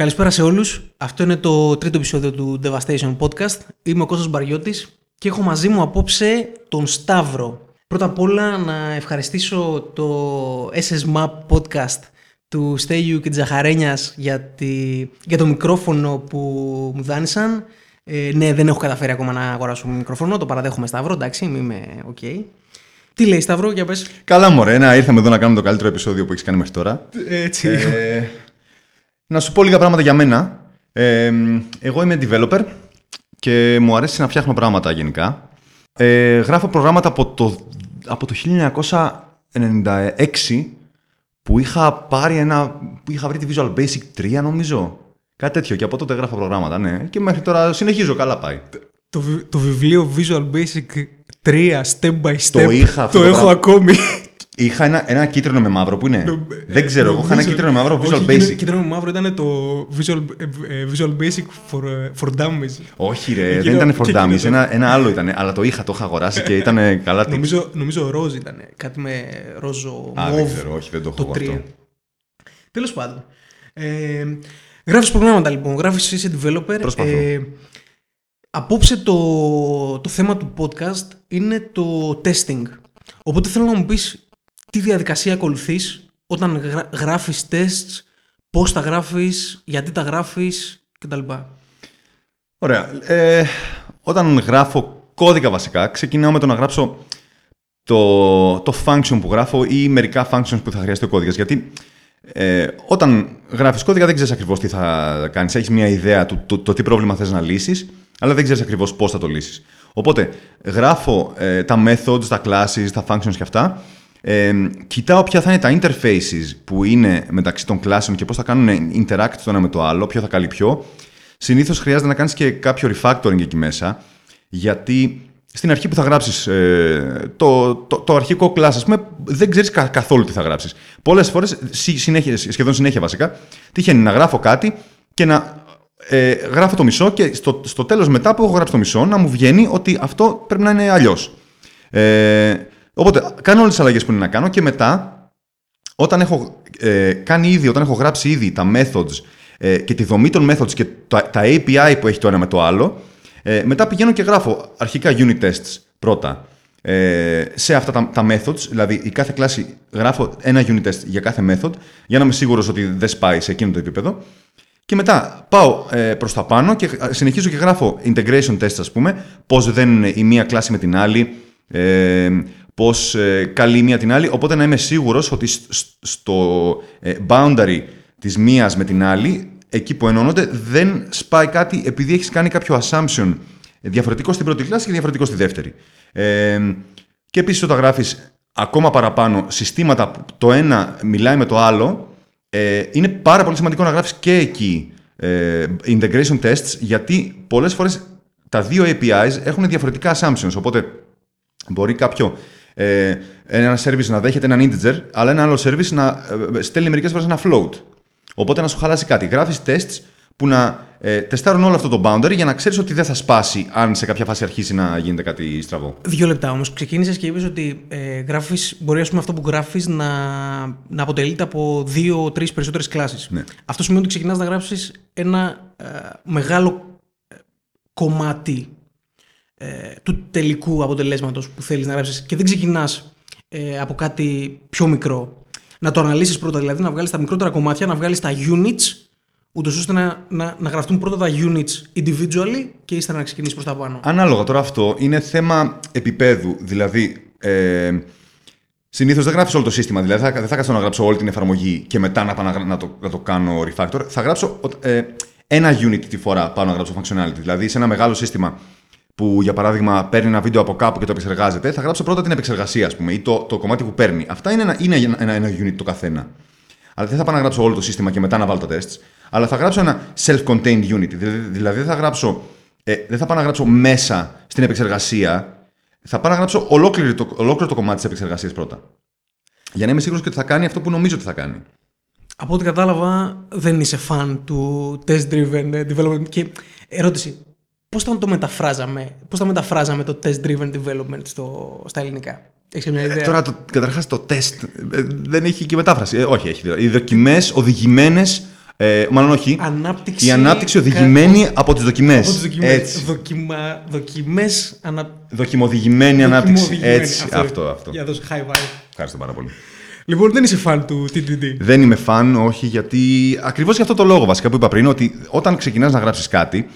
Καλησπέρα σε όλους. Αυτό είναι το τρίτο επεισόδιο του Devastation Podcast. Είμαι ο Κώστας Μπαριώτης και έχω μαζί μου απόψε τον Σταύρο. Πρώτα απ' όλα να ευχαριστήσω το SS Map Podcast του Στέλιου και της Ζαχαρένιας για, τη... για το μικρόφωνο που μου δάνεισαν. Ε, ναι, δεν έχω καταφέρει ακόμα να αγοράσω μικρόφωνο, το παραδέχομαι Σταύρο, εντάξει, είμαι οκ. Okay. Τι λέει Σταύρο, για πες. Καλά μωρέ, να ήρθαμε εδώ να κάνουμε το καλύτερο επεισόδιο που έχεις κάνει μέχρι τώρα. Έτσι. Ε, να σου πω λίγα πράγματα για μένα. Ε, εγώ είμαι developer και μου αρέσει να φτιάχνω πράγματα γενικά. Ε, γράφω προγράμματα από το, από το 1996 που είχα πάρει ένα. που είχα βρει τη Visual Basic 3 νομίζω. Κάτι τέτοιο και από τότε γράφω προγράμματα, ναι. Και μέχρι τώρα συνεχίζω, καλά πάει. Το, το βιβλίο Visual Basic 3 step by step. Το είχα αυτό Το το έχω πράγμα. ακόμη. Είχα ένα, ένα κίτρινο με μαύρο που είναι; Δεν ξέρω, εγώ είχα ένα Νομίζω- κίτρινο με μαύρο Visual Όχι, κίτρινο- Basic. Κίτρινο με μαύρο ήταν το Visual, ε, ε, Visual Basic for, ε, for Dummies. Όχι, ρε, Εκείνο- δεν ήταν for και εκείνο dummies, το- ένα, ένα άλλο ήταν. Αλλά το είχα, το είχα αγοράσει και ήταν καλά tips. Νομίζω, νομίζω ροζ ήταν. Κάτι με ρόζο Α, μοβ. δεν ξέρω, όχι, δεν το έχω το εγώ 3. αυτό. Τέλος πάντων. Ε, γράφεις προγράμματα λοιπόν, γράφεις είσαι developer. Προσπαθώ. Ε, απόψε το, το θέμα του podcast είναι το testing. Οπότε θέλω να μου πεις τι διαδικασία ακολουθείς όταν γρα, γράφεις tests, πώς τα γράφεις, γιατί τα γράφεις κτλ. Ωραία. Ε, όταν γράφω κώδικα βασικά, ξεκινάω με το να γράψω το, το function που γράφω ή μερικά functions που θα χρειαστεί ο κώδικας. Γιατί ε, όταν γράφεις κώδικα δεν ξέρεις ακριβώς τι θα κάνεις. Έχεις μια ιδέα του το, το τι πρόβλημα θες να λύσεις, αλλά δεν ξέρεις ακριβώς πώς θα το λύσεις. Οπότε γράφω ε, τα methods, τα classes, τα functions και αυτά. Ε, κοιτάω ποια θα είναι τα interfaces που είναι μεταξύ των κλάσεων και πώς θα κάνουν interact το ένα με το άλλο, ποιο θα καλεί ποιο. Συνήθως χρειάζεται να κάνεις και κάποιο refactoring εκεί μέσα, γιατί στην αρχή που θα γράψεις ε, το, το, το αρχικό class, ας πούμε, δεν ξέρεις καθόλου τι θα γράψεις. Πολλές φορές, σχεδόν συνέχεια βασικά, τυχαίνει να γράφω κάτι και να ε, γράφω το μισό και στο, στο τέλος μετά που έχω γράψει το μισό να μου βγαίνει ότι αυτό πρέπει να είναι αλλιώς. Ε, οπότε κάνω όλες τις αλλαγές που είναι να κάνω και μετά όταν έχω ε, κάνει ήδη, όταν έχω γράψει ήδη τα methods ε, και τη δομή των methods και τα, τα API που έχει το ένα με το άλλο, ε, μετά πηγαίνω και γράφω αρχικά unit tests πρώτα ε, σε αυτά τα, τα methods, δηλαδή η κάθε κλάση γράφω ένα unit test για κάθε method για να είμαι σίγουρος ότι δεν σπάει σε εκείνο το επίπεδο. Και μετά πάω ε, προς τα πάνω και συνεχίζω και γράφω integration tests ας πούμε, πώς δεν η μία κλάση με την άλλη, ε, πώς ε, καλεί η μία την άλλη, οπότε να είμαι σίγουρος ότι σ- σ- στο ε, boundary της μίας με την άλλη, εκεί που ενώνονται, δεν σπάει κάτι επειδή έχεις κάνει κάποιο assumption διαφορετικό στην πρώτη κλάση και διαφορετικό στη δεύτερη. Ε, και επίσης όταν γράφεις ακόμα παραπάνω συστήματα που το ένα μιλάει με το άλλο, ε, είναι πάρα πολύ σημαντικό να γράφεις και εκεί ε, integration tests, γιατί πολλές φορές τα δύο APIs έχουν διαφορετικά assumptions, οπότε μπορεί κάποιο ε, ένα service να δέχεται έναν integer, αλλά ένα άλλο service να ε, στέλνει μερικές φορές ένα float. Οπότε να σου χαλάσει κάτι. Γράφεις tests που να ε, τεστάρουν όλο αυτό το boundary για να ξέρεις ότι δεν θα σπάσει αν σε κάποια φάση αρχίσει να γίνεται κάτι στραβό. Δύο λεπτά όμως. Ξεκίνησες και είπες ότι ε, γράφεις, μπορεί ας πούμε, αυτό που γράφεις να, να αποτελείται από δύο-τρει περισσότερες κλάσεις. Ναι. Αυτό σημαίνει ότι ξεκινάς να γράψεις ένα ε, μεγάλο ε, κομμάτι ε, του τελικού αποτελέσματος που θέλεις να γράψεις και δεν ξεκινάς ε, από κάτι πιο μικρό. Να το αναλύσεις πρώτα, δηλαδή να βγάλεις τα μικρότερα κομμάτια, να βγάλεις τα units, ούτως ώστε να, να, να γραφτούν πρώτα τα units individually και ύστερα να ξεκινήσεις προς τα πάνω. Ανάλογα τώρα αυτό είναι θέμα επίπεδου. Δηλαδή, ε, συνήθως δεν γράφεις όλο το σύστημα. Δηλαδή, θα, δεν θα κάτσω να γράψω όλη την εφαρμογή και μετά να, πάω να, γρα- να, το, να το κάνω refactor. Θα γράψω ε, ένα unit τη φορά πάω να γράψω functionality. Δηλαδή, σε ένα μεγάλο σύστημα που για παράδειγμα παίρνει ένα βίντεο από κάπου και το επεξεργάζεται, θα γράψω πρώτα την επεξεργασία, ας πούμε, ή το, το κομμάτι που παίρνει. Αυτά είναι ένα, είναι ένα, ένα unit το καθένα. Αλλά δεν θα πάω να γράψω όλο το σύστημα και μετά να βάλω τα tests. Αλλά θα γράψω ένα self-contained unit. Δηλαδή, δηλαδή δεν θα γράψω. Ε, δεν θα πάω να γράψω μέσα στην επεξεργασία. Θα πάω να γράψω ολόκληρο το, ολόκληρο το κομμάτι της επεξεργασίας πρώτα. Για να είμαι σίγουρος ότι θα κάνει αυτό που νομίζω ότι θα κάνει. Από ό,τι κατάλαβα, δεν είσαι fan του test-driven development. Και ερώτηση, πώς θα το μεταφράζαμε, πώς θα μεταφράζαμε το test-driven development στο, στα ελληνικά; Έχεις μια ιδέα; Τώρα, το, καταρχάς, το τεστ ε, δεν έχει και μετάφραση. Ε, όχι, έχει. Οι δοκιμές οδηγημένες Ε, μάλλον όχι. Ανάπτυξη... Η ανάπτυξη οδηγημένη κα- από τις δοκιμές. Από τις δοκιμές. Έτσι. Δοκιμα... Δοκιμές ανα... Δοκιμοδηγημένη ανάπτυξη. δοκιμοδηγημένη. Έτσι. Αυτό, αυτό. Για να δώσω high vibe. Ευχαριστώ πάρα πολύ. Λοιπόν, δεν είσαι φαν του TDD. Δεν είμαι φαν, όχι, γιατί ακριβώς για αυτό το λόγο βασικά που είπα πριν, ότι όταν ξεκινάς να γράψεις κάτι,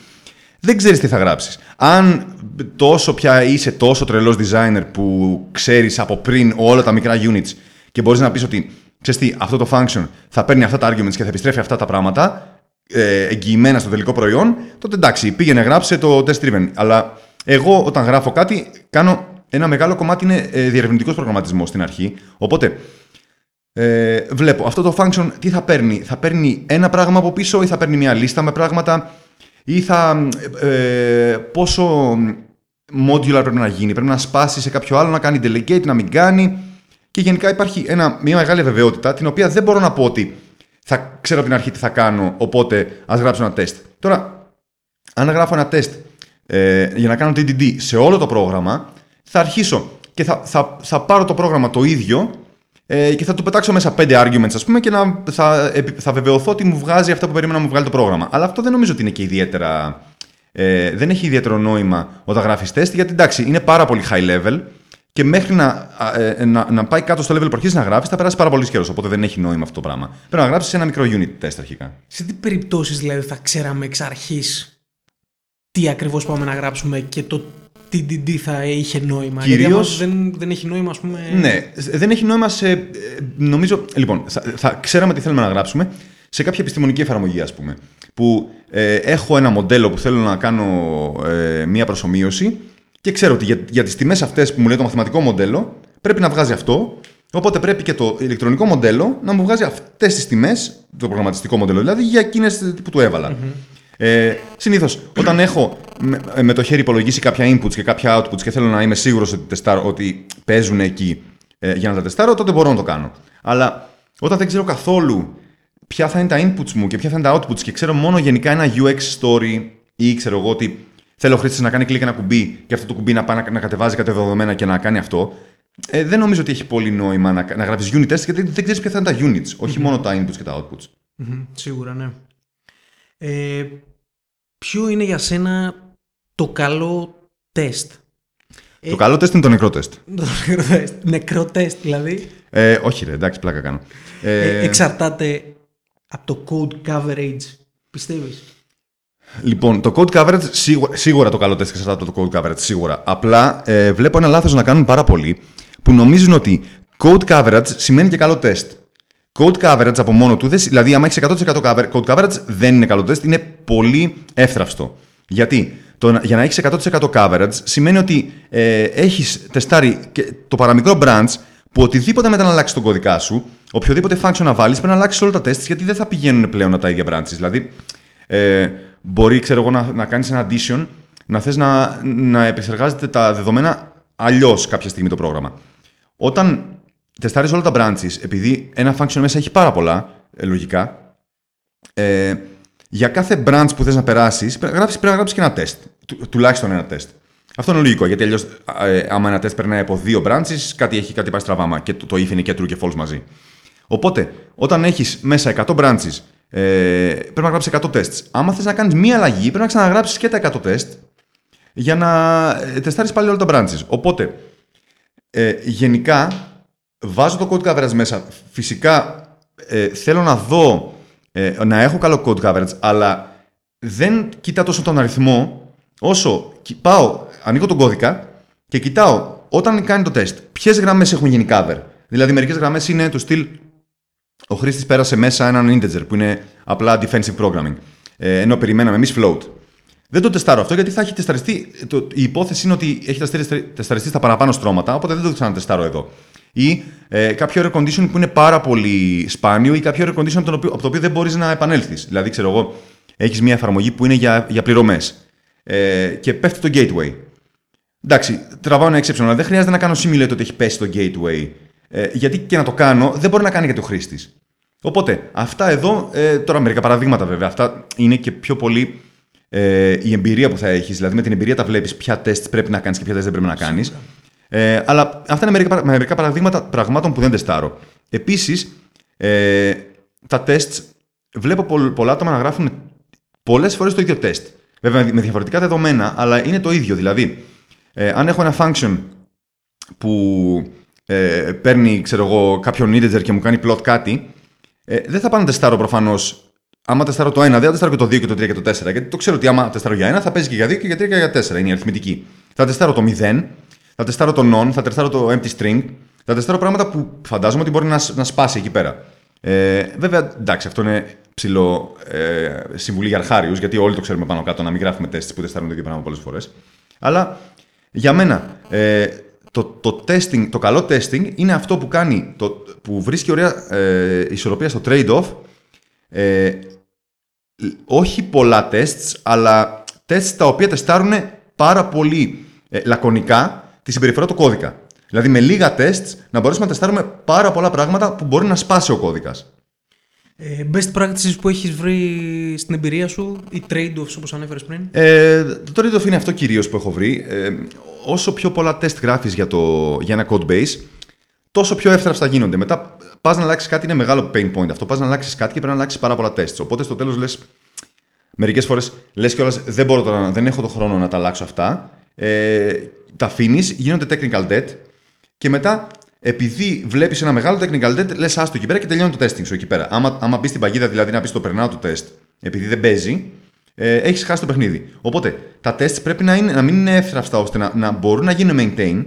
δεν ξέρεις τι θα γράψεις. Αν τόσο πια είσαι τόσο τρελός designer που ξέρεις από πριν όλα τα μικρά units και μπορείς να πεις ότι ξέρεις τι, αυτό το function θα παίρνει αυτά τα arguments και θα επιστρέφει αυτά τα πράγματα ε, εγγυημένα στο τελικό προϊόν, τότε εντάξει, πήγαινε γράψε το test driven. Αλλά εγώ όταν γράφω κάτι, κάνω ένα μεγάλο κομμάτι είναι ε, διερευνητικός προγραμματισμός στην αρχή. Οπότε ε, βλέπω αυτό το function τι θα παίρνει. Θα παίρνει ένα πράγμα από πίσω ή θα παίρνει μια λίστα με πράγματα ή θα, ε, πόσο modular πρέπει να γίνει. Πρέπει να σπάσει σε κάποιο άλλο, να κάνει delegate, να μην κάνει. Και γενικά υπάρχει ένα, μια μεγάλη αβεβαιότητα την οποία δεν μπορώ να πω ότι θα ξέρω από την αρχή τι θα κάνω, οπότε ας γράψω ένα τεστ. Τώρα, αν γράφω ένα τεστ ε, για να κάνω TDD σε όλο το πρόγραμμα, θα αρχίσω και θα, θα, θα πάρω το πρόγραμμα το ίδιο ε, και θα του πετάξω μέσα πέντε arguments, ας πούμε, και να, θα, επι- θα βεβαιωθώ ότι μου βγάζει αυτό που περίμενα να μου βγάλει το πρόγραμμα. Αλλά αυτό δεν νομίζω ότι είναι και ιδιαίτερα. Ε, δεν έχει ιδιαίτερο νόημα όταν γράφεις τεστ, γιατί εντάξει, είναι πάρα πολύ high level και μέχρι να, α, ε, να, να πάει κάτω στο level που αρχίζει να γράφεις, θα περάσει πάρα πολύς καιρός. Οπότε δεν έχει νόημα αυτό το πράγμα. Πρέπει να γράψεις ένα μικρό unit test αρχικά. Σε τι περιπτώσεις δηλαδή θα ξέραμε εξ αρχής τι ακριβώς πάμε να γράψουμε και το TDD θα είχε νόημα. Γιατί άμα Κυρίως- δεν, δεν έχει νόημα, ας πούμε... Ναι, δεν έχει νόημα σε. ε, Νομίζω. Λοιπόν, θα, θα ξέραμε τι θέλουμε να γράψουμε σε κάποια επιστημονική εφαρμογή, ας πούμε. Που ε, έχω ένα μοντέλο που θέλω να κάνω ε, μία προσωμείωση και ξέρω ότι για, για τις τιμές αυτές που μου λέει το μαθηματικό μοντέλο πρέπει να βγάζει αυτό. Οπότε πρέπει και το ηλεκτρονικό μοντέλο να μου βγάζει αυτές τις τιμές, το προγραμματιστικό μοντέλο δηλαδή, για εκείνες που του εβαλα Ε, Συνήθως, όταν έχω με, με το χέρι υπολογίσει κάποια inputs και κάποια outputs και θέλω να είμαι σίγουρος ότι, τεστάρω- ότι παίζουν εκεί ε, για να τα τεστάρω, τότε μπορώ να το κάνω. Αλλά όταν δεν ξέρω καθόλου ποια θα είναι τα inputs μου και ποια θα είναι τα outputs και ξέρω μόνο γενικά ένα UX story ή ξέρω εγώ ότι θέλω ο χρήστης να κάνει κλικ ένα κουμπί και αυτό το κουμπί να πάει να, να κατεβάζει κατά δεδομένα και να κάνει αυτό. Ε, δεν νομίζω ότι έχει πολύ νόημα να, να γράφεις unit test γιατί δεν ξέρεις ποια θα είναι τα units, όχι μόνο τα inputs και τα outputs. Μμμ, Σίγουρα, ναι. Ε, ποιο είναι για σένα το καλό τεστ; Το καλό test είναι το νεκρό test. Το νεκρό τεστ. Νεκρό τεστ δηλαδή; Ε, όχι, ρε, εντάξει, πλάκα κάνω. Ε, Ε, εξαρτάται από το code coverage, πιστεύεις; Λοιπόν, το code coverage, σίγουρα, σίγουρα το καλό τεστ εξαρτάται από το code coverage, σίγουρα. Απλά ε, βλέπω ένα λάθος να κάνουν πάρα πολλοί που νομίζουν ότι code coverage σημαίνει και καλό τεστ. Code coverage από μόνο του, δεν σ- δηλαδή άμα έχεις 100% cover- code coverage δεν είναι καλό τεστ, είναι πολύ εύθραυστο. Γιατί; Το, να- για να έχεις 100% coverage σημαίνει ότι ε, έχεις τεστάρει και το παραμικρό branch που οτιδήποτε μετά να αλλάξεις τον κώδικά σου, οποιοδήποτε function να βάλεις, πρέπει να αλλάξεις όλα τα tests γιατί δεν θα πηγαίνουν πλέον τα ίδια branches. Δηλαδή, ε, μπορεί ξέρω εγώ, να, να κάνεις ένα addition, να θες να, να επεξεργάζεται τα δεδομένα αλλιώς κάποια στιγμή το πρόγραμμα. Όταν τεστάρεις όλα τα branches, επειδή ένα function μέσα έχει πάρα πολλά, ε, λογικά, ε, για κάθε branch που θες να περάσεις, πρέπει, να γράψεις- πρέπει να γράψεις και ένα test. Του, τουλάχιστον ένα test. Αυτό είναι λογικό, γιατί αλλιώς, ε, άμα ένα test περνάει από δύο branches, κάτι έχει κάτι πάει στραβάμα και το, το if είναι και true και false μαζί. Οπότε, όταν έχεις μέσα 100 branches, ε, πρέπει να γράψεις 100 tests. Άμα θες να κάνεις μία αλλαγή, πρέπει να ξαναγράψεις και τα 100 test για να ε, τεστάρεις πάλι όλα τα branches. Οπότε, ε, γενικά, βάζω το code coverage μέσα. Φυσικά, ε, θέλω να δω, ε, να έχω καλό code coverage, αλλά δεν κοιτάω τόσο τον αριθμό, όσο κι- πάω, ανοίγω τον κώδικα και κοιτάω όταν κάνει το test, ποιες γραμμές έχουν γίνει cover. Δηλαδή, μερικές γραμμές είναι του στυλ ο χρήστης πέρασε μέσα έναν integer που είναι απλά defensive programming. Ε, ενώ περιμέναμε εμείς float. Δεν το τεστάρω αυτό γιατί θα έχει τεσταριστεί. Το, η υπόθεση είναι ότι έχει τεσταριστεί, τεσταριστεί στα παραπάνω στρώματα, οπότε δεν το ξανατεστάρω εδώ. Ή ε, κάποιο air condition που είναι πάρα πολύ σπάνιο ή κάποιο air condition από το οποίο, από το οποίο δεν μπορείς να επανέλθεις. Δηλαδή, ξέρω εγώ, έχεις μια εφαρμογή που είναι για, για πληρωμές ε, και πέφτει το gateway. Εντάξει, τραβάω ένα exception, αλλά δεν χρειάζεται να κάνω simulate ότι έχει πέσει το gateway. Ε, γιατί και να το κάνω, δεν μπορεί να κάνει γιατί ο χρήστης. Οπότε, αυτά εδώ, ε, τώρα μερικά παραδείγματα βέβαια, αυτά είναι και πιο πολύ ε, η εμπειρία που θα έχεις. Δηλαδή, με την εμπειρία τα βλέπεις ποια τεστ πρέπει να κάνεις και ποια τεστ δεν πρέπει να κάνεις. Ε, αλλά αυτά είναι μερικά, παρα- μερικά παραδείγματα πραγμάτων που δεν τεστάρω. Επίσης, ε, τα τεστ βλέπω πολλ- πολλά άτομα να γράφουν πολλές φορές το ίδιο τεστ. Βέβαια με διαφορετικά δεδομένα, αλλά είναι το ίδιο. Δηλαδή, ε, αν έχω ένα function που ε, παίρνει ξέρω εγώ, κάποιον integer και μου κάνει plot κάτι, ε, δεν θα πάω να τεστάρω προφανώς. Άμα τεστάρω το 1, δεν θα τεστάρω και το 2 και το 3 και το 4. Γιατί το ξέρω ότι άμα τεστάρω για 1, θα παίζει και για 2 και για 3 και για 4. Είναι η αριθμητική. Θα τεστάρω το 0, θα τεστάρω το non, θα τεστάρω το empty string, θα τεστάρω πράγματα που φαντάζομαι ότι μπορεί να, να σπάσει εκεί πέρα. Ε, βέβαια, εντάξει, αυτό είναι ψηλό ε, συμβουλή για αρχάριους, γιατί όλοι το ξέρουμε πάνω κάτω να μην γράφουμε τεστ που τεστάρουν το ίδιο πράγμα πολλές φορές. Αλλά για μένα, ε, το, το, testing, το καλό testing είναι αυτό που κάνει, το, που βρίσκει ωραία ε, ισορροπία στο trade-off. Ε, όχι πολλά tests, αλλά tests τα οποία τεστάρουν πάρα πολύ ε, λακωνικά τη συμπεριφορά του κώδικα. Δηλαδή με λίγα tests να μπορέσουμε να τεστάρουμε πάρα πολλά πράγματα που μπορεί να σπάσει ο κώδικας. Ε, best practices που έχεις βρει στην εμπειρία σου ή trade-offs όπως ανέφερες πριν; Ε, το trade-off είναι αυτό κυρίως που έχω βρει. Ε, όσο πιο πολλά test γράφεις για, το, για ένα code base, τόσο πιο εύθραυστα γίνονται. Μετά πας να αλλάξεις κάτι, είναι μεγάλο pain point αυτό. Πας να αλλάξεις κάτι και πρέπει να αλλάξεις πάρα πολλά tests. Οπότε στο τέλος λες, μερικές φορές λες κιόλας δεν, μπορώ τώρα, δεν έχω το χρόνο να τα αλλάξω αυτά. Ε, τα αφήνεις, γίνονται technical debt και μετά επειδή βλέπεις ένα μεγάλο technical debt, λες άστο εκεί πέρα και τελειώνει το testing σου εκεί πέρα. Άμα, άμα μπεις στην παγίδα, δηλαδή να πεις το περνάω το test, επειδή δεν παίζει, ε, έχεις χάσει το παιχνίδι. Οπότε τα tests πρέπει να, είναι, να μην είναι εύθραυστα ώστε να, να μπορούν να γίνουν maintain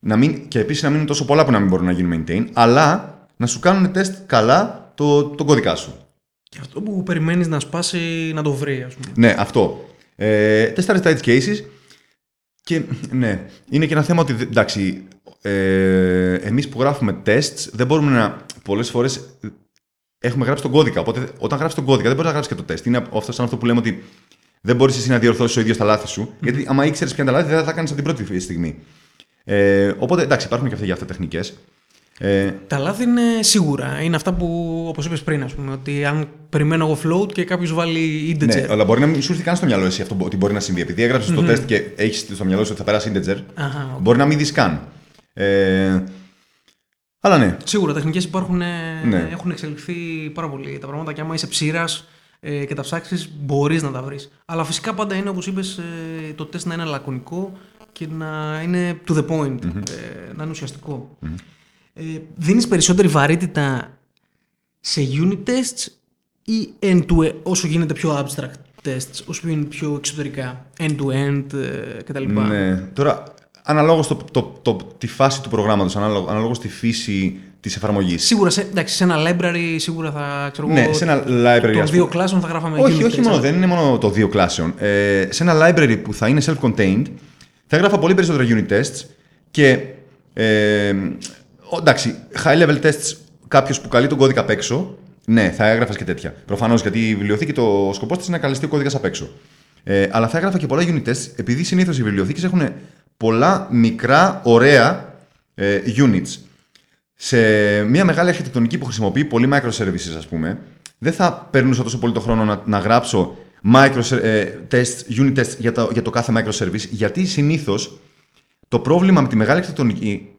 να μην, και επίσης να μην είναι τόσο πολλά που να μην μπορούν να γίνουν maintain, αλλά να σου κάνουν test καλά το, το κώδικά σου. Και αυτό που περιμένεις να σπάσει να το βρει, ας πούμε. Ναι, αυτό. Ε, τεστάρεις τα edge cases και ναι, είναι και ένα θέμα ότι εντάξει, ε, εμείς που γράφουμε tests δεν μπορούμε να πολλές φορές έχουμε γράψει τον κώδικα. Οπότε όταν γράφει τον κώδικα δεν μπορείς να γράψεις και το τεστ. Είναι αυτό σαν αυτό που λέμε ότι δεν μπορείς εσύ να διορθώσεις ο ίδιος τα λάθη σου. Γιατί άμα ήξερες ποια είναι τα λάθη, δεν θα τα κάνεις από την πρώτη στιγμή. Ε, οπότε εντάξει, υπάρχουν και αυτές για αυτά τεχνικέ. Ε, Τα λάθη είναι σίγουρα. Είναι αυτά που, όπως είπες πριν, ας πούμε, ότι αν περιμένω εγώ float και κάποιος βάλει integer. ναι, αλλά μπορεί να μην σου έρθει καν στο μυαλό εσύ αυτό ότι μπορεί να συμβεί. Επειδή έγραψες το τεστ και έχεις στο μυαλό σου ότι θα περάσει integer, Αχα, οκ. μπορεί να μην δεις καν. Ε, αλλά ναι. Σίγουρα τεχνικές υπάρχουν, Ναι. έχουν εξελιχθεί πάρα πολύ τα πράγματα και άμα είσαι ψείρας ε, και τα ψάξεις, μπορείς να τα βρεις. Αλλά φυσικά πάντα είναι όπως είπες, ε, το τεστ να είναι λακωνικό και να είναι to the point, ε, να είναι ουσιαστικο Ε, δίνεις περισσότερη βαρύτητα σε unit tests ή end-to-end, όσο γίνεται πιο abstract tests, όσο είναι πιο εξωτερικά, end-to-end ε, κτλ. ναι. Τώρα, αναλόγως το, το, το, τη φάση του προγράμματος, ανάλογο, αναλόγως τη φύση της εφαρμογής. Σίγουρα σε, εντάξει, σε ένα library σίγουρα θα ξέρω Ναι, εγώ, σε ένα library, των ας δύο πούμε. κλάσεων θα γράφαμε Όχι, unit όχι tests, μόνο, αλλά- δεν είναι μόνο το δύο κλάσεων. Ε, σε ένα library που θα είναι self-contained, θα έγραφα πολύ περισσότερα unit tests και. Ε, ο- εντάξει, high level tests, κάποιος που καλεί τον κώδικα απ' έξω, ναι, θα έγραφα και τέτοια. Προφανώς γιατί η βιβλιοθήκη το σκοπός της είναι να καλυστεί ο κώδικας απ' έξω. Ε, αλλά θα έγραφα και πολλά unit tests, επειδή συνήθως οι βιβλιοθήκες έχουν πολλά μικρά, ωραία ε, units σε μια μεγάλη αρχιτεκτονική που χρησιμοποιεί πολύ microservices, ας πούμε, δεν θα περνούσα τόσο πολύ το χρόνο να, να γράψω micro, ε, tests, unit tests για το, για το κάθε microservice, γιατί συνήθως το πρόβλημα με τη μεγάλη αρχιτεκτονική,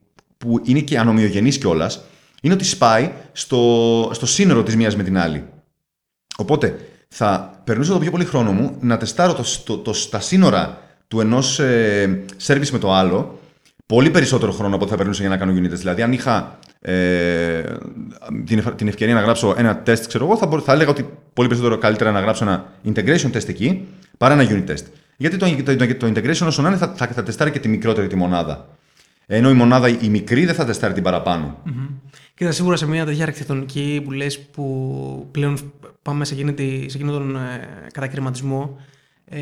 που είναι και ανομοιογενής κιόλας, είναι ότι σπάει στο, στο σύνορο της μίας με την άλλη. Οπότε θα περνούσα το πιο πολύ χρόνο μου να τεστάρω το, το, το, στα σύνορα του ενός ε, service με το άλλο πολύ περισσότερο χρόνο από ό,τι θα περνούσα για να κάνω unit test. Δηλαδή, αν είχα ε, την, ευ- την ευκαιρία να γράψω ένα τεστ, ξέρω εγώ, θα, μπορώ- θα έλεγα ότι πολύ περισσότερο καλύτερα να γράψω ένα integration test εκεί παρά ένα unit test. Γιατί το, το, το, το integration όσο να είναι θα, θα, θα τεστάρει και τη μικρότερη τη μονάδα. Ενώ η μονάδα η μικρή δεν θα τεστάρει την παραπάνω. Κοίτα, σίγουρα σε μια τέτοια αρχιτεκτονική που λες που πλέον πάμε σε, εκείνη τη- σε εκείνον τον ε, κατακαιρματισμό, ε,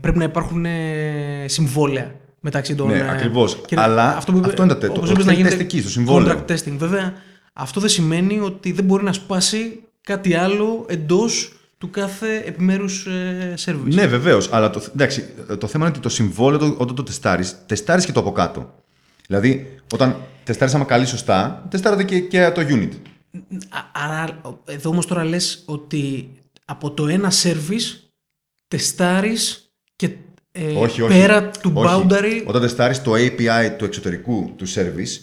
πρέπει να υπάρχουν ε, συμβόλαια μεταξύ των. Ναι, ε, ακριβώς. και Αλλά αυτό είναι το τε- όπως το είπες, θέλει γίνεται τεστ εκεί, στο συμβόλαιο. Contract testing. Βέβαια, αυτό δεν σημαίνει ότι δεν μπορεί να σπάσει κάτι άλλο εντός του κάθε επιμέρους ε, service. Ναι, βεβαίως. Αλλά το, εντάξει, το θέμα είναι ότι το συμβόλαιο το- όταν το τεστάρεις, τεστάρεις και το από κάτω. Δηλαδή, όταν τεστάρει άμα καλείς σωστά, τεστάρεται και, και το unit. Α- Άρα, εδώ όμως τώρα λες ότι από το ένα service τεστάρεις και ε, όχι, όχι. πέρα του όχι. boundary Όταν τεστάρεις το API του εξωτερικού του service,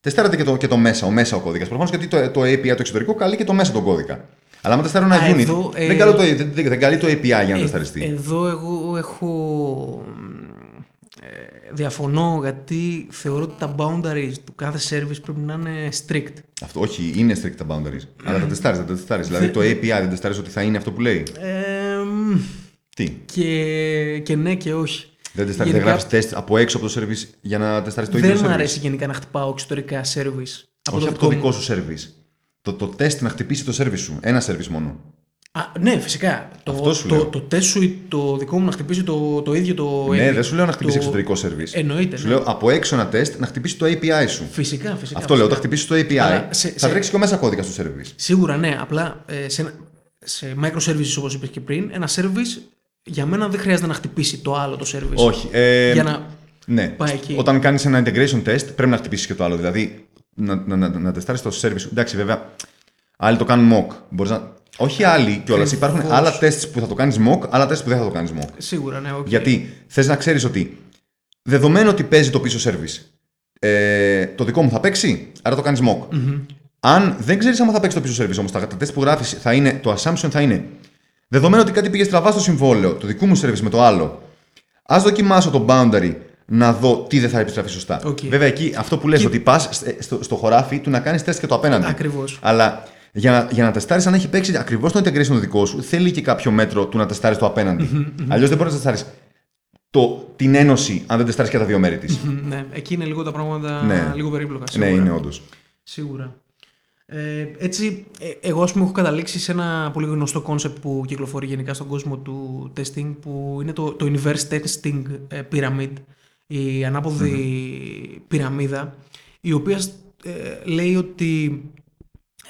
τεστάρεται και το, και το μέσα, ο μέσα ο κώδικας. Προφανώς γιατί το, το API του εξωτερικού καλεί και το μέσα τον κώδικα. Αλλά άμα τεστάρω ένα Α, unit, εδώ, ε, δεν, καλώ το, δεν, δεν καλεί το API για να Ε, τεσταριστεί. Εδώ εγώ έχω. Ε, διαφωνώ γιατί θεωρώ ότι τα boundaries του κάθε service πρέπει να είναι strict. Αυτό, όχι, είναι strict τα boundaries. αλλά τα τεστάρεις, δεν τα τεστάρεις. δηλαδή το API δεν τεστάρεις ότι θα είναι αυτό που λέει; Ε, μ, Τι; και, και ναι και όχι. Δεν τεστάρεις, δεν Γενικά, γράφεις τεστ από έξω από το service για να τεστάρεις το ίδιο δεν service; μου αρέσει γενικά να χτυπάω εξωτερικά service. όχι από το δικό σου service. Το, το τεστ να χτυπήσει το service σου. Ένα service μόνο. Α, ναι, φυσικά. Το, Αυτό σου το, λέω. το, τεστ σου ή το δικό μου να χτυπήσει το, το ίδιο το. ναι, δεν σου λέω να χτυπήσει το- εξωτερικό service. Εννοείται. Σου ναι. λέω από έξω ένα τεστ να χτυπήσει το API σου. Φυσικά, φυσικά. Αυτό λέω, φυσικά. όταν χτυπήσει το API, Αλλά σε- θα σε- τρέξει και ο μέσα κώδικα στο service. Σίγουρα ναι, απλά ε, σε, ένα- σε microservices όπως είπες και πριν, ένα service για μένα δεν χρειάζεται να χτυπήσει το άλλο το service. Όχι. Ε, Για να Ναι. πάει εκεί. Όταν κάνεις ένα integration test, πρέπει να χτυπήσεις και το άλλο. Δηλαδή, να, να, να, να τεστάρεις το service. σου. Εντάξει, βέβαια, άλλοι το κάνουν mock. Μπορείς να... Όχι άλλοι κιόλας. Ακριβώς. Υπάρχουν άλλα tests που θα το κάνεις mock, άλλα tests που δεν θα το κάνεις mock. Σίγουρα, ναι, οκ. Γιατί θες να ξέρεις ότι δεδομένου ότι παίζει το πίσω service, ε, το δικό μου θα παίξει, άρα το κάνεις mock. Αν δεν ξέρεις αν θα παίξει το πίσω service όμως, τα, τα test που γράφεις θα είναι, το assumption θα είναι δεδομένου ότι κάτι πήγε στραβά στο συμβόλαιο, του δικού μου service με το άλλο, ας δοκιμάσω το boundary να δω τι δεν θα επιστραφεί σωστά. Οκ. Βέβαια εκεί αυτό που λες ότι πας στο, στο χωράφι του να κάνεις τεστ και το απέναντι. Ακριβώς. Αλλά για να, για να τεστάρεις αν έχει παίξει ακριβώς το integration το δικό σου, θέλει και κάποιο μέτρο του να τεστάρεις το απέναντι. Αλλιώς δεν μπορεί να τεστάρεις το, την ένωση αν δεν τεστάρεις και τα δύο μέρη της. Μμμ, ναι, εκεί είναι λίγο τα πράγματα Ναι. λίγο περίπλοκα. ναι, Σίγουρα. είναι όντως. Σίγουρα. Ε, έτσι, ε, εγώ ας πούμε έχω καταλήξει σε ένα πολύ γνωστό concept που κυκλοφορεί γενικά στον κόσμο του testing που είναι το, το inverse testing ε, pyramid, η αναποδη πυραμίδα, η οποία ε, λέει ότι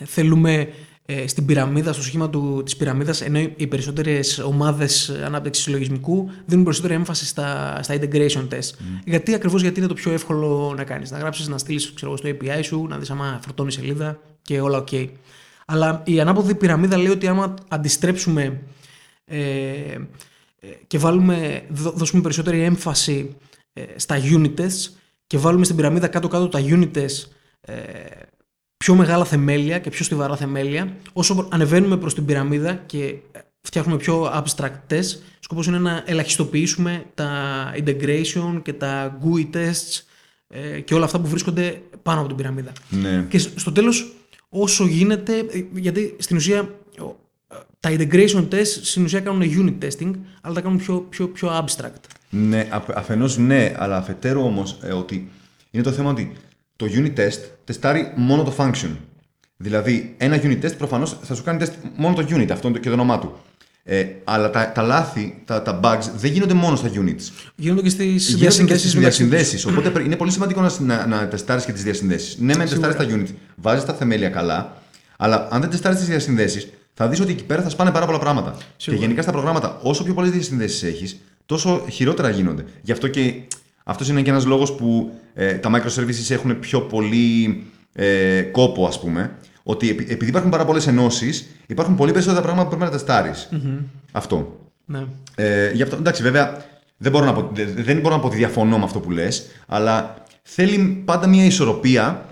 θέλουμε ε, στην πυραμίδα, στο σχήμα του, της πυραμίδας, ενώ οι περισσότερες ομάδες ανάπτυξης λογισμικού δίνουν περισσότερη έμφαση στα, στα integration test. Γιατί ακριβώς γιατί είναι το πιο εύκολο να κάνεις. Να γράψεις, να στείλεις ξέρω, εγώ, στο API σου, να δεις άμα φορτώνει σελίδα και όλα ok. Αλλά η ανάποδη πυραμίδα λέει ότι άμα αντιστρέψουμε ε, ε, και βάλουμε, δω- δώσουμε περισσότερη έμφαση ε, στα unit tests και βάλουμε στην πυραμίδα κάτω-κάτω τα unit tests ε, πιο μεγάλα θεμέλια και πιο στιβαρά θεμέλια, όσο ανεβαίνουμε προς την πυραμίδα και ε, φτιάχνουμε πιο abstract tests, σκοπός είναι να ελαχιστοποιήσουμε τα integration και τα GUI tests ε, και όλα αυτά που βρίσκονται πάνω από την πυραμίδα. Ναι. Και σ- στο τέλος, όσο γίνεται, ε, γιατί στην ουσία ο, ε, τα integration tests στην ουσία κάνουν unit testing, αλλά τα κάνουν πιο, πιο, πιο abstract. Ναι, αφενός ναι, αλλά αφετέρου όμως ότι είναι το θέμα ότι το unit test τεστάρει μόνο το function. Δηλαδή, ένα unit test προφανώς θα σου κάνει test μόνο το unit, αυτό είναι το και το όνομά του. Ε, αλλά τα, τα λάθη, τα, τα bugs δεν γίνονται μόνο στα units. Γίνονται και στις Γίνονται και διασυνδέσεις στις μεταξύ τους. διασυνδέσεις. Οπότε πρέ- είναι πολύ σημαντικό να, να, να τεστάρεις και τις διασυνδέσεις. Ναι, μεν τεστάρεις τα unit, βάζεις τα θεμέλια καλά, αλλά αν δεν τεστάρεις τις διασυνδέσεις, θα δεις ότι εκεί πέρα θα σπάνε πάρα πολλά πράγματα. Και γενικά στα προγράμματα, όσο πιο πολλές διασυνδέσεις έχεις, τόσο χειρότερα γίνονται. Γι' αυτό και αυτός είναι και ένας λόγος που ε, τα microservices έχουν πιο πολύ ε, κόπο, ας πούμε. Ότι επει- επειδή υπάρχουν πάρα πολλές ενώσεις, υπάρχουν πολύ περισσότερα πράγματα που πρέπει να τεστάρεις. Αυτό. Ναι. Ε, γι' αυτό, εντάξει, βέβαια, δεν μπορώ, να πω, δε- δεν μπορώ να πω ότι διαφωνώ με αυτό που λες, αλλά θέλει πάντα μια ισορροπία.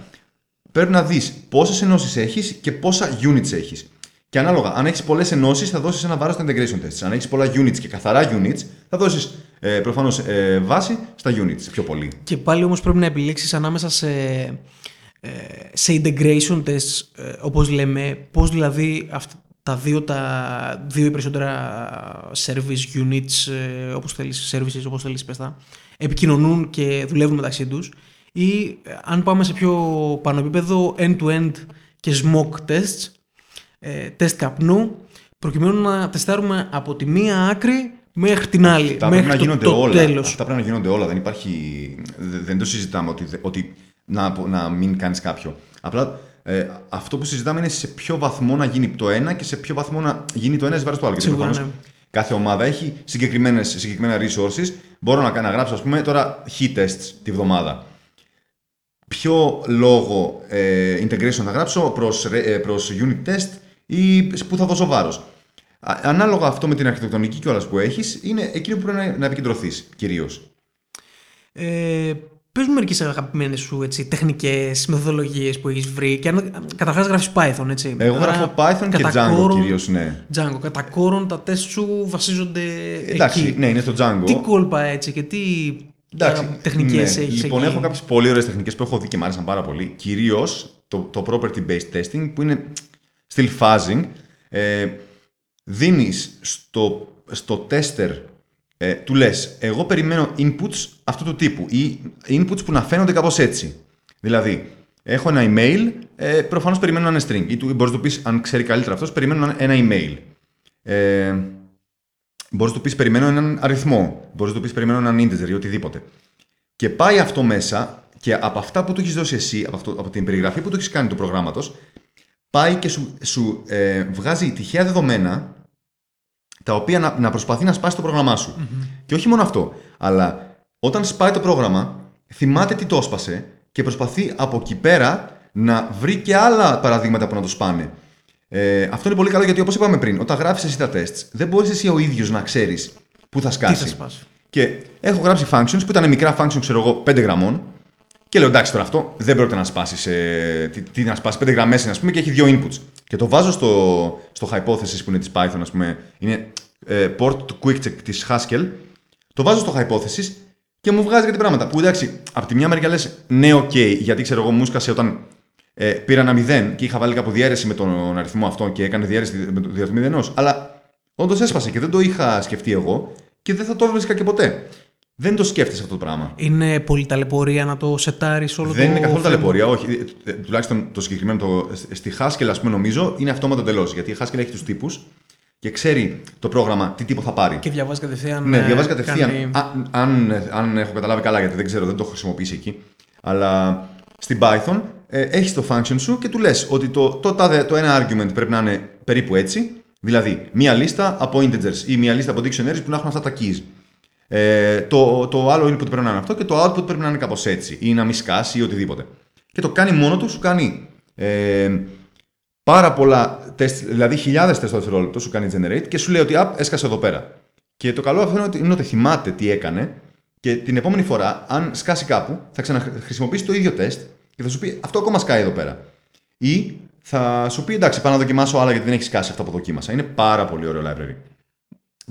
Πρέπει να δεις πόσες ενώσεις έχεις και πόσα units έχεις. Και ανάλογα, αν έχεις πολλές ενώσεις, θα δώσεις ένα βάρος στα integration tests. Αν έχεις πολλά units και καθαρά units, θα δώσεις ε, προφανώς ε, βάση στα units πιο πολύ. Και πάλι όμως πρέπει να επιλέξεις ανάμεσα σε, ε, σε integration tests, ε, όπως λέμε, πώς δηλαδή αυτά τα δύο, τα δύο ή περισσότερα service units, ε, όπως θέλεις, services, όπως θέλεις πες τα, επικοινωνούν και δουλεύουν μεταξύ τους ή ε, αν πάμε σε πιο πάνω επίπεδο end-to-end και smoke tests, ε, τεστ καπνού, προκειμένου να τεστάρουμε από τη μία άκρη μέχρι την άλλη, Αυτά πρέπει μέχρι να το, γίνονται το όλα. τέλος. Αυτά πρέπει να γίνονται όλα. Δεν υπάρχει. δε- Δεν το συζητάμε ότι, ότι να, να μην κάνεις κάποιο. Απλά ε, αυτό που συζητάμε είναι σε ποιο βαθμό να γίνει το ένα και σε ποιο βαθμό να γίνει το ένα εις βάρος του άλλου. Γιατί Σίγουρα, προφανώς ναι. κάθε ομάδα έχει συγκεκριμένες, συγκεκριμένα resources. Μπορώ να, να γράψω, ας πούμε, τώρα heat tests τη βδομάδα. Ποιο λόγο ε, integration θα γράψω προς, ρε- ε, προς unit test ή που θα δώσω βάρος. Α- Ανάλογα αυτό με την αρχιτεκτονική κιόλας που έχεις, είναι εκείνο που πρέπει να, να επικεντρωθείς κυρίως. Ε, Πες μου μερικές αγαπημένες σου έτσι, τεχνικές μεθοδολογίες που έχεις βρει και αν καταρχάς γράφεις Python, έτσι. Εγώ Άρα, γράφω Python και κατά Django κόρον- κυρίως, ναι. Django. Κατά κόρον τα τεστ σου βασίζονται Εντάξει, εκεί. ναι, είναι στο Django. Τι κόλπα έτσι και τι Εντάξει, α, τεχνικές ναι. έχεις Λοιπόν, εκεί; έχω κάποιες πολύ ωραίες τεχνικές που έχω δει και μου άρεσαν πάρα πολύ. Κυρίως το, το property based testing που είναι still fuzzing. Ε, Δίνεις στο, στο tester, ε, του λες, εγώ περιμένω inputs αυτού του τύπου ή inputs που να φαίνονται κάπως έτσι. Δηλαδή, έχω ένα email, ε, προφανώς περιμένω να είναι string. Ή μπορείς να του πεις, αν ξέρει καλύτερα αυτός, περιμένω να είναι ένα email. Ε, Μπορείς να του πεις περιμένω έναν αριθμό. Μπορείς να του πεις περιμένω έναν integer ή οτιδήποτε. Και πάει αυτό μέσα και από αυτά που του έχεις δώσει εσύ, από, αυτό, από την περιγραφή που του έχεις κάνει του προγράμματος, πάει και σου, σου ε, βγάζει τυχαία δεδομένα τα οποία να, να προσπαθεί να σπάσει το πρόγραμμά σου. Και όχι μόνο αυτό, αλλά όταν σπάει το πρόγραμμα, θυμάται τι το έσπασε και προσπαθεί από εκεί πέρα να βρει και άλλα παραδείγματα που να το σπάνε. Ε, αυτό είναι πολύ καλό γιατί όπως είπαμε πριν, όταν γράφεις εσύ τα tests, δεν μπορείς εσύ ο ίδιος να ξέρεις πού θα Τι σκάσει. θα σπάσει. Και έχω γράψει functions που ήταν μικρά functions, ξέρω εγώ, 5 γραμμών. Και λέω εντάξει τώρα αυτό δεν πρόκειται να σπάσεις. Ε, τι, τι να σπάσεις, 5 γραμμές είναι, ας πούμε, και έχει δύο inputs. Και το βάζω στο, στο hypothesis που είναι της Python, ας πούμε. Είναι ε, port to quick check της Haskell. Το βάζω στο hypothesis και μου βγάζει κάτι πράγματα. Που εντάξει, από τη μια μεριά λες ναι, ok, γιατί ξέρω εγώ μου σκάσε όταν ε, πήρα ένα 0 και είχα βάλει κάπου διαίρεση με τον αριθμό αυτό και έκανε διαίρεση με το διαρθμό μηδενό. Αλλά όντως έσπασε και δεν το είχα σκεφτεί εγώ και δεν θα το έβρισκα και ποτέ. Δεν το σκέφτεσαι αυτό το πράγμα. Είναι πολύ ταλαιπωρία να το σετάρεις όλο το Δεν είναι καθόλου framework. ταλαιπωρία, όχι. Ε, ε, Τουλάχιστον το συγκεκριμένο το, στη Haskell, ας πούμε, νομίζω είναι αυτόματο εντελώς. Γιατί η Haskell έχει τους τύπους και ξέρει το πρόγραμμα τι τύπο θα πάρει. Και διαβάζει κατευθείαν. Ναι, ε, διαβάζει κατευθείαν. κάνει- Αν, αν, αν έχω καταλάβει καλά, γιατί δεν ξέρω, δεν το έχω χρησιμοποιήσει εκεί. Αλλά στην Python ε, έχεις το function σου και του λες ότι το, το, τάδε- το ένα argument πρέπει να είναι περίπου έτσι. Δηλαδή, μία λίστα από integers ή μία λίστα από dictionaries που να έχουν αυτά τα keys. Ε, το, το άλλο input πρέπει να είναι αυτό και το output πρέπει να είναι κάπως έτσι. Ή να μη σκάσει ή οτιδήποτε. Και το κάνει μόνο του, σου κάνει ε, πάρα πολλά τεστ, δηλαδή χιλιάδες τεστ το δευτερόλεπτο, σου κάνει generate και σου λέει ότι «Α, έσκασε εδώ πέρα. Και το καλό αυτό είναι ότι, είναι ότι θυμάται τι έκανε και την επόμενη φορά, αν σκάσει κάπου, θα ξαναχρησιμοποιήσει το ίδιο τεστ και θα σου πει αυτό ακόμα σκάει εδώ πέρα. Ή θα σου πει εντάξει, πάω να δοκιμάσω άλλα γιατί δεν έχει σκάσει αυτό που δοκίμασα. Είναι πάρα πολύ ωραίο library.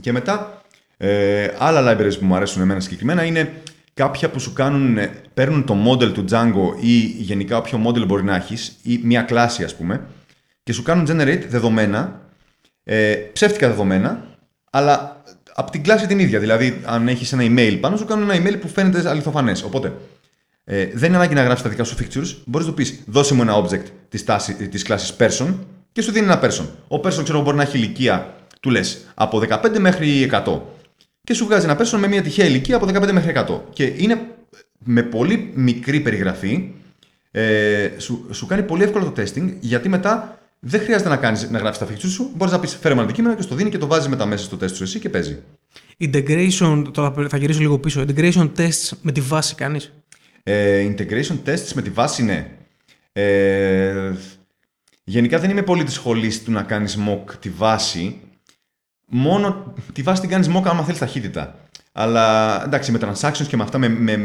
Και μετά, ε, άλλα libraries που μου αρέσουν εμένα συγκεκριμένα είναι κάποια που σου κάνουν, ε, παίρνουν το model του Django ή γενικά όποιο model μπορεί να έχεις ή μια κλάση ας πούμε και σου κάνουν generate δεδομένα, ε, ψεύτικα δεδομένα, αλλά από την κλάση την ίδια. Δηλαδή, αν έχεις ένα email πάνω, σου κάνουν ένα email που φαίνεται αληθοφανές. Οπότε, ε, δεν είναι ανάγκη να γράψεις τα δικά σου features. Μπορείς να του πεις, δώσε μου ένα object της της κλάσης person και σου δίνει ένα person. Ο person, ξέρω, μπορεί να έχει ηλικία, του λες, από 15 μέχρι 100. Και σου βγάζει ένα person με μια τυχαία ηλικία από 15 μέχρι 100. Και είναι με πολύ μικρή περιγραφή, ε, σου, σου κάνει πολύ εύκολο το testing, γιατί μετά δεν χρειάζεται να, κάνεις, να γράψεις τα features σου. Μπορείς να πεις φέρε μου ένα αντικείμενο και στο δίνει και το βάζεις μετά μέσα στο test σου εσύ και παίζει. Integration, τώρα θα γυρίσω λίγο πίσω. Integration tests με τη βάση κάνεις; Ε, integration tests με τη βάση, ναι. Ε, γενικά δεν είμαι πολύ της σχολής του να κάνεις mock τη βάση. Μόνο τη βάση την κάνεις mock άμα θέλεις ταχύτητα. Αλλά εντάξει, με transactions και με αυτά, με, με,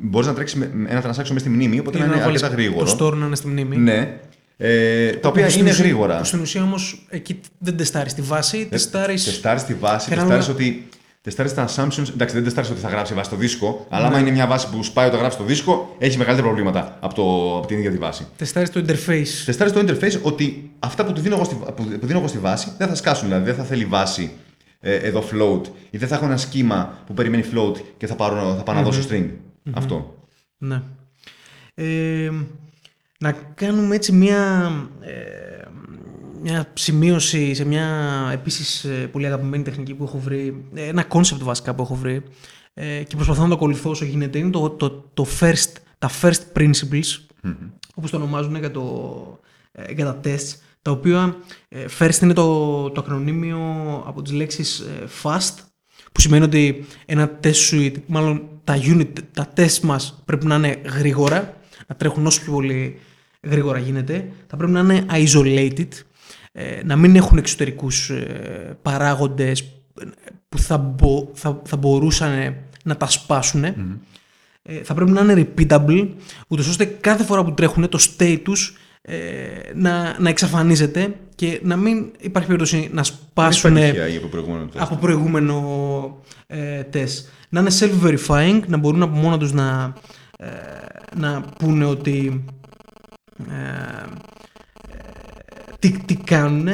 μπορείς να τρέξεις με, με ένα transaction μέσα στη μνήμη, οπότε να είναι βάλεις αρκετά γρήγορο. Το store να είναι στη μνήμη. Ναι. Ε, τα οποία Που στην είναι ουσία- γρήγορα. Που στην ουσία όμως εκεί δεν τεστάρεις τη βάση, τεστάρεις. Τεστάρεις τη βάση, Και να τεστάρεις δούμε- ότι. Τεστάρει τα assumptions. Εντάξει, δεν τεστάρεις ότι θα γράψει βάση στο δίσκο, αλλά άμα είναι μια βάση που σπάει όταν γράψει στο δίσκο, έχει μεγαλύτερα προβλήματα από, το, από την ίδια τη βάση. Τεστάρεις το interface. Τεστάρεις το interface ότι αυτά που, του δίνω εγώ στη, που, που δίνω εγώ στη βάση δεν θα σκάσουν. Δηλαδή δεν θα θέλει βάση ε, εδώ float ή δεν θα έχω ένα σχήμα που περιμένει float και θα, πάρω, θα πάω να δώσω string. Αυτό. Ναι. Ε, να κάνουμε έτσι μια, ε, μια σημείωση σε μια επίσης ε, πολύ αγαπημένη τεχνική που έχω βρει, ε, ένα concept βασικά που έχω βρει ε, και προσπαθώ να το ακολουθώ όσο γίνεται, είναι το, το, το first, τα first principles, όπως το ονομάζουν για, το, ε, για τα tests, τα οποία ε, first είναι το, το ακρονίμιο από τις λέξεις ε, fast, που σημαίνει ότι ένα test suite, μάλλον τα unit, τα test μας πρέπει να είναι γρήγορα, να τρέχουν όσο πιο πολύ γρήγορα γίνεται, θα πρέπει να είναι isolated, ε, να μην έχουν εξωτερικούς ε, παράγοντες που θα, μπο- θα, θα μπορούσαν να τα σπασουν ε, θα πρέπει να είναι repeatable, ούτως ώστε κάθε φορά που τρέχουν το state τους ε, να, να εξαφανίζεται και να μην υπάρχει περίπτωση να σπάσουν από προηγούμενο τεστ. Από προηγούμενο ε, τεστ. Να είναι self-verifying, να μπορούν από μόνα τους να, ε, να πούνε ότι ε, τι, τι κάνουν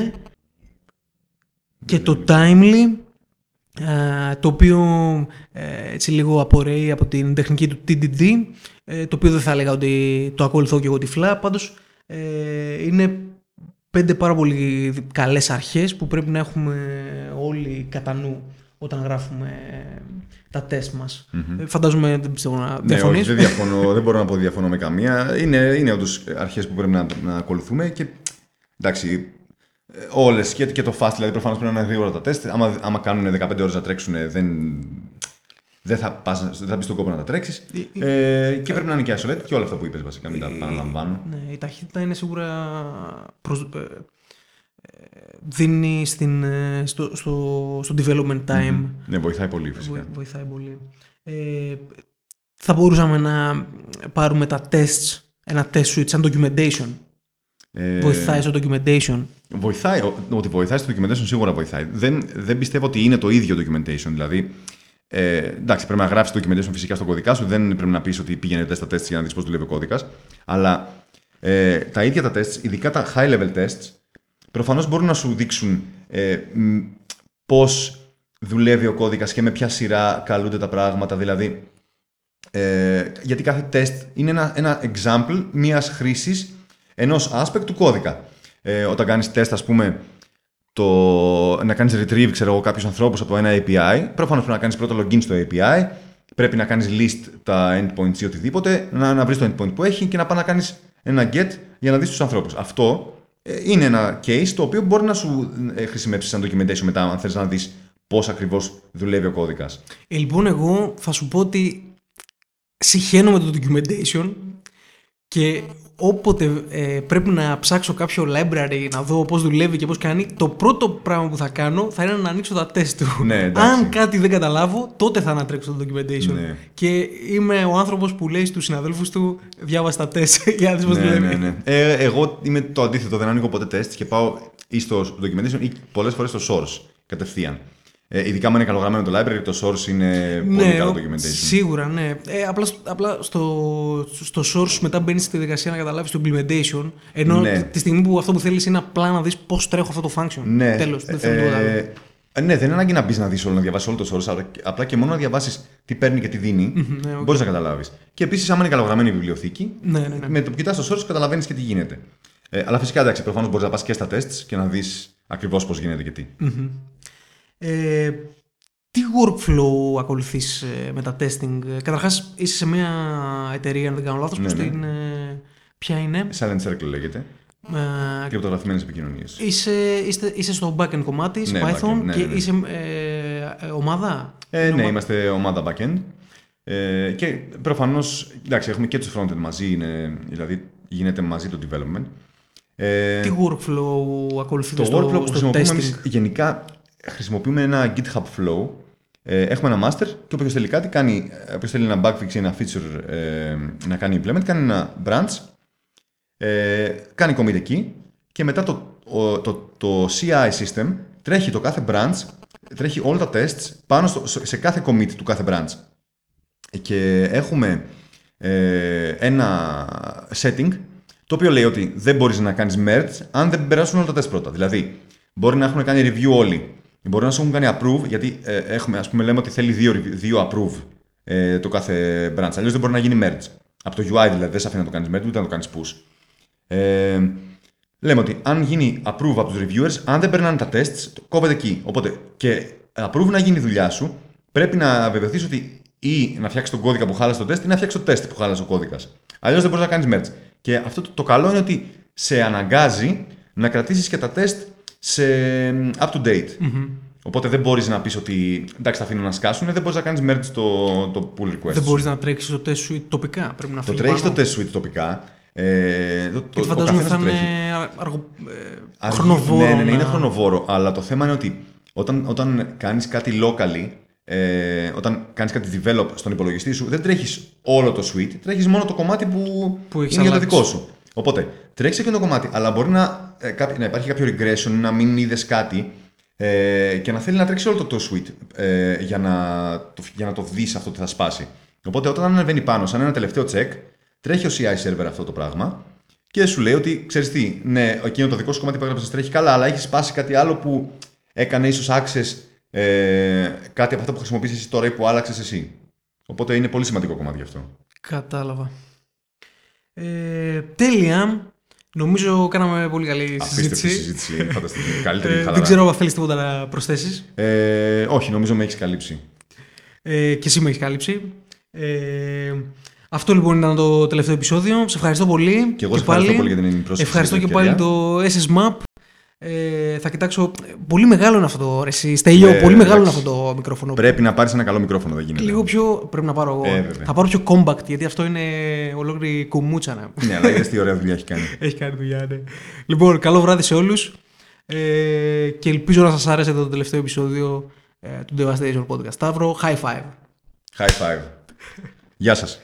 και το timely το οποίο έτσι λίγο απορρέει από την τεχνική του TDD το οποίο δεν θα έλεγα ότι το ακολουθώ και εγώ τυφλά πάντως ε, είναι πέντε πάρα πολύ καλές αρχές που πρέπει να έχουμε όλοι κατά νου όταν γράφουμε τα τεστ μας. Mm-hmm. Φαντάζομαι δεν πιστεύω να διαφωνείς. Ναι, όχι, δεν, διαφωνώ, δεν μπορώ να πω ότι διαφωνώ με καμία. Είναι, είναι όντως αρχές που πρέπει να, να ακολουθούμε και εντάξει, όλες και, και το fast, δηλαδή προφανώς πρέπει να είναι γρήγορα τα τεστ. Άμα, άμα κάνουν 15 ώρες να τρέξουν, δεν, δεν θα, πας, δεν θα μπεις στον κόπο να τα τρέξεις. Ε, και πρέπει να είναι και isolate και όλα αυτά που είπες βασικά, μην τα επαναλαμβάνω. Ναι, η ταχύτητα είναι σίγουρα. Προσ... Ε, δίνει στην, ε, στο, στο, στο development time. Mm-hmm. Ναι, βοηθάει πολύ φυσικά. βοηθάει πολύ. Ε, θα μπορούσαμε να πάρουμε τα tests, ένα test suite σαν documentation. Ε, βοηθάει στο documentation. Βοηθάει, ότι βοηθάει στο documentation σίγουρα βοηθάει. Δεν, δεν πιστεύω ότι είναι το ίδιο documentation. Δηλαδή, ε, εντάξει, πρέπει να γράψεις το documentation φυσικά στο κωδικά σου. Δεν πρέπει να πεις ότι πήγαινε στα tests για να δεις πώς δουλεύει ο κώδικας. Αλλά ε, τα ίδια τα tests, ειδικά τα high level tests, προφανώς μπορούν να σου δείξουν ε, πώς δουλεύει ο κώδικας και με ποια σειρά καλούνται τα πράγματα. Δηλαδή, ε, γιατί κάθε test είναι ένα, ένα example μιας χρήσης ενός aspect του κώδικα. Ε, όταν κάνεις test, ας πούμε, το, να κάνεις retrieve ξέρω εγώ, κάποιους ανθρώπους από ένα API. Προφανώς πρέπει να κάνεις πρώτο login στο API. Πρέπει να κάνεις list τα endpoints ή οτιδήποτε, να, να βρεις το endpoint που έχει και να πάει να κάνεις ένα get για να δεις τους ανθρώπους. Αυτό ε, είναι ένα case το οποίο μπορεί να σου ε, χρησιμεύσει σαν documentation μετά, αν θες να δεις πώς ακριβώς δουλεύει ο κώδικας. Ε, λοιπόν, εγώ θα σου πω ότι συχαίνω με το documentation και όποτε ε, πρέπει να ψάξω κάποιο library να δω πώς δουλεύει και πώς κάνει, το πρώτο πράγμα που θα κάνω θα είναι να ανοίξω τα τεστ του. Ναι, Αν κάτι δεν καταλάβω, τότε θα ανατρέξω το documentation. Ναι. Και είμαι ο άνθρωπος που λέει στους συναδέλφους του: Διάβασα τα τεστ για να δεις πώς ναι, δουλεύει. Ναι, ναι. Ε, εγώ είμαι το αντίθετο, δεν ανοίγω ποτέ τεστ και πάω ή στο documentation ή πολλές φορές στο source κατευθείαν. Ε, ειδικά αν είναι καλογραμμένο το library, το source είναι πολύ ναι, καλό documentation. Σίγουρα, ναι. Ε, απλά απλά στο, στο source μετά μπαίνεις στη διαδικασία να καταλάβεις το implementation. Ενώ Ναι. τη στιγμή που αυτό που θέλεις είναι απλά να δεις πώς τρέχω αυτό το function. Ναι. Τέλος. Δεν θέλω τίποτα άλλο. ε, ε, ναι, δεν είναι ανάγκη να μπεις να δεις όλο, να διαβάσεις όλο το source, αλλά απλά και μόνο να διαβάσεις τι παίρνει και τι δίνει, ναι, οκ. μπορεί να καταλάβεις. Και επίσης, άμα είναι καλογραμμένη η βιβλιοθήκη, Ναι, ναι, ναι. με το που κοιτάς το source καταλαβαίνεις και τι γίνεται. Ε, αλλά φυσικά εντάξει, προφανώς μπορείς να πας και στα tests και να δεις ακριβώς πώς γίνεται και τι. Ε, τι workflow ακολουθείς ε, με τα testing; Ε, Καταρχάς είσαι σε μια εταιρεία, αν δεν κάνω λάθος, Ναι, πώς ναι. την, ε, ποια είναι; Silent Circle λέγεται. Ε, Κρυπτογραφημένες επικοινωνίες. είσαι, είστε, είσαι στο backend κομμάτι, Ναι, Python backend, ναι, και ναι, ναι. είσαι ε, ε, ομάδα; Ε, Είναι ναι, ομα- είμαστε ομάδα backend. Ε, και προφανώς, εντάξει, έχουμε και τους frontend μαζί, είναι, δηλαδή γίνεται μαζί το development. Ε, Τι workflow ακολουθείτε το στο, workflow που στο χρησιμοποιούμε testing; εμείς, γενικά χρησιμοποιούμε ένα GitHub flow. Ε, έχουμε ένα master και όποιος θέλει κάτι κάνει, όποιος θέλει ένα bug fix ή ένα feature ε, να κάνει implement, κάνει ένα branch, ε, κάνει commit εκεί και μετά το, ο- το, το CI system τρέχει το κάθε branch, τρέχει όλα τα tests πάνω στο, σε κάθε commit του κάθε branch. Και έχουμε ε, ένα setting το οποίο λέει ότι δεν μπορείς να κάνεις merge αν δεν περάσουν όλα τα test πρώτα. Δηλαδή, μπορεί να έχουν κάνει review όλοι. Μπορεί να σου έχουν κάνει approve, γιατί ε, έχουμε, ας πούμε, λέμε ότι θέλει δύο, review- δύο approve ε, το κάθε branch. Αλλιώς δεν μπορεί να γίνει merge. Από το UI δηλαδή δεν σε αφήνει να το κάνεις merge, ούτε να το κάνεις push. Ε, λέμε ότι αν γίνει approve από τους reviewers, αν δεν περνάνε τα tests, το κόβεται εκεί. Οπότε και approve να γίνει η δουλειά σου, πρέπει να βεβαιωθείς ότι ή να φτιάξεις τον κώδικα που χάλασε το test ή να φτιάξεις το test που χάλασε ο κώδικας. Αλλιώς δεν μπορείς να κάνεις merge. Και αυτό το, το καλό είναι ότι σε αναγκάζει να κρατήσεις και τα test σε up to date. Οπότε δεν μπορείς να πεις ότι εντάξει, θα αφήνω να σκάσουν, δεν μπορείς να κάνεις merge το, το pull request. Δεν μπορείς να τρέξεις το test suite τοπικά. Πρέπει να Το φύγεις τρέχεις πάνω. το test suite τοπικά. Ε, το, το, Γιατί ο φαντάζομαι καθένας θα το είναι τρέχει. αργο... ε, Αργή- χρονοβόρο. Ναι, ναι, ναι, είναι να- χρονοβόρο. Αλλά το θέμα είναι ότι όταν, όταν κάνεις κάτι locally, ε, όταν κάνεις κάτι develop στον υπολογιστή σου, δεν τρέχεις όλο το suite, τρέχεις μόνο το κομμάτι που, Που έχεις είναι για το αλλάξει. δικό σου. Οπότε τρέχει εκείνο το κομμάτι, αλλά μπορεί να, ε, κάποι- να υπάρχει κάποιο regression, να μην είδες κάτι ε, και να θέλει να τρέξει όλο το, το suite ε, για, να, το, για να το δεις αυτό τι θα σπάσει. Οπότε όταν ανεβαίνει πάνω, σαν ένα τελευταίο check, τρέχει ο CI server αυτό το πράγμα και σου λέει ότι ξέρεις τι, ναι, εκείνο το δικό σου κομμάτι που έγραψες τρέχει καλά, αλλά έχεις σπάσει κάτι άλλο που έκανε ίσως access ε, κάτι από αυτό που χρησιμοποιήσει εσύ τώρα ή που άλλαξες εσύ. Οπότε είναι πολύ σημαντικό κομμάτι γι' αυτό. Κατάλαβα. Ε, τέλεια. Νομίζω κάναμε πολύ καλή Απίστευτη συζήτηση. συζήτηση. είναι Φανταστική. Καλύτερη Ε, χαλαρά. δεν ξέρω αν θέλεις τίποτα να προσθέσεις. Ε, όχι, νομίζω με έχεις καλύψει. Ε, και εσύ με έχεις κάλυψει. Ε, αυτό λοιπόν ήταν το τελευταίο επεισόδιο. Σε ευχαριστώ πολύ. Και εγώ σε ευχαριστώ πολύ για την πρόσκληση. Ευχαριστώ την και πάλι ευκαιρία. το SS Map. Ε, θα κοιτάξω. Πολύ μεγάλο είναι αυτό το. ρε Εσύ, Στέλιο, Ε, πολύ μεγάλο είναι εντάξει. αυτό το μικρόφωνο. Πρέπει να πάρεις ένα καλό μικρόφωνο, δεν γίνεται. Λίγο πιο. Πρέπει να πάρω εγώ. Ε, βέβαια. θα πάρω πιο compact γιατί αυτό είναι ολόκληρη κουμούτσα. να- ναι, αλλά είδες τι ωραία δουλειά έχει κάνει. Έχει κάνει δουλειά, ναι. Λοιπόν, καλό βράδυ σε όλους ε, και ελπίζω να σας άρεσε το τελευταίο επεισόδιο ε, του Devastation Podcast. Σταύρο, high five. High five. Γεια σας.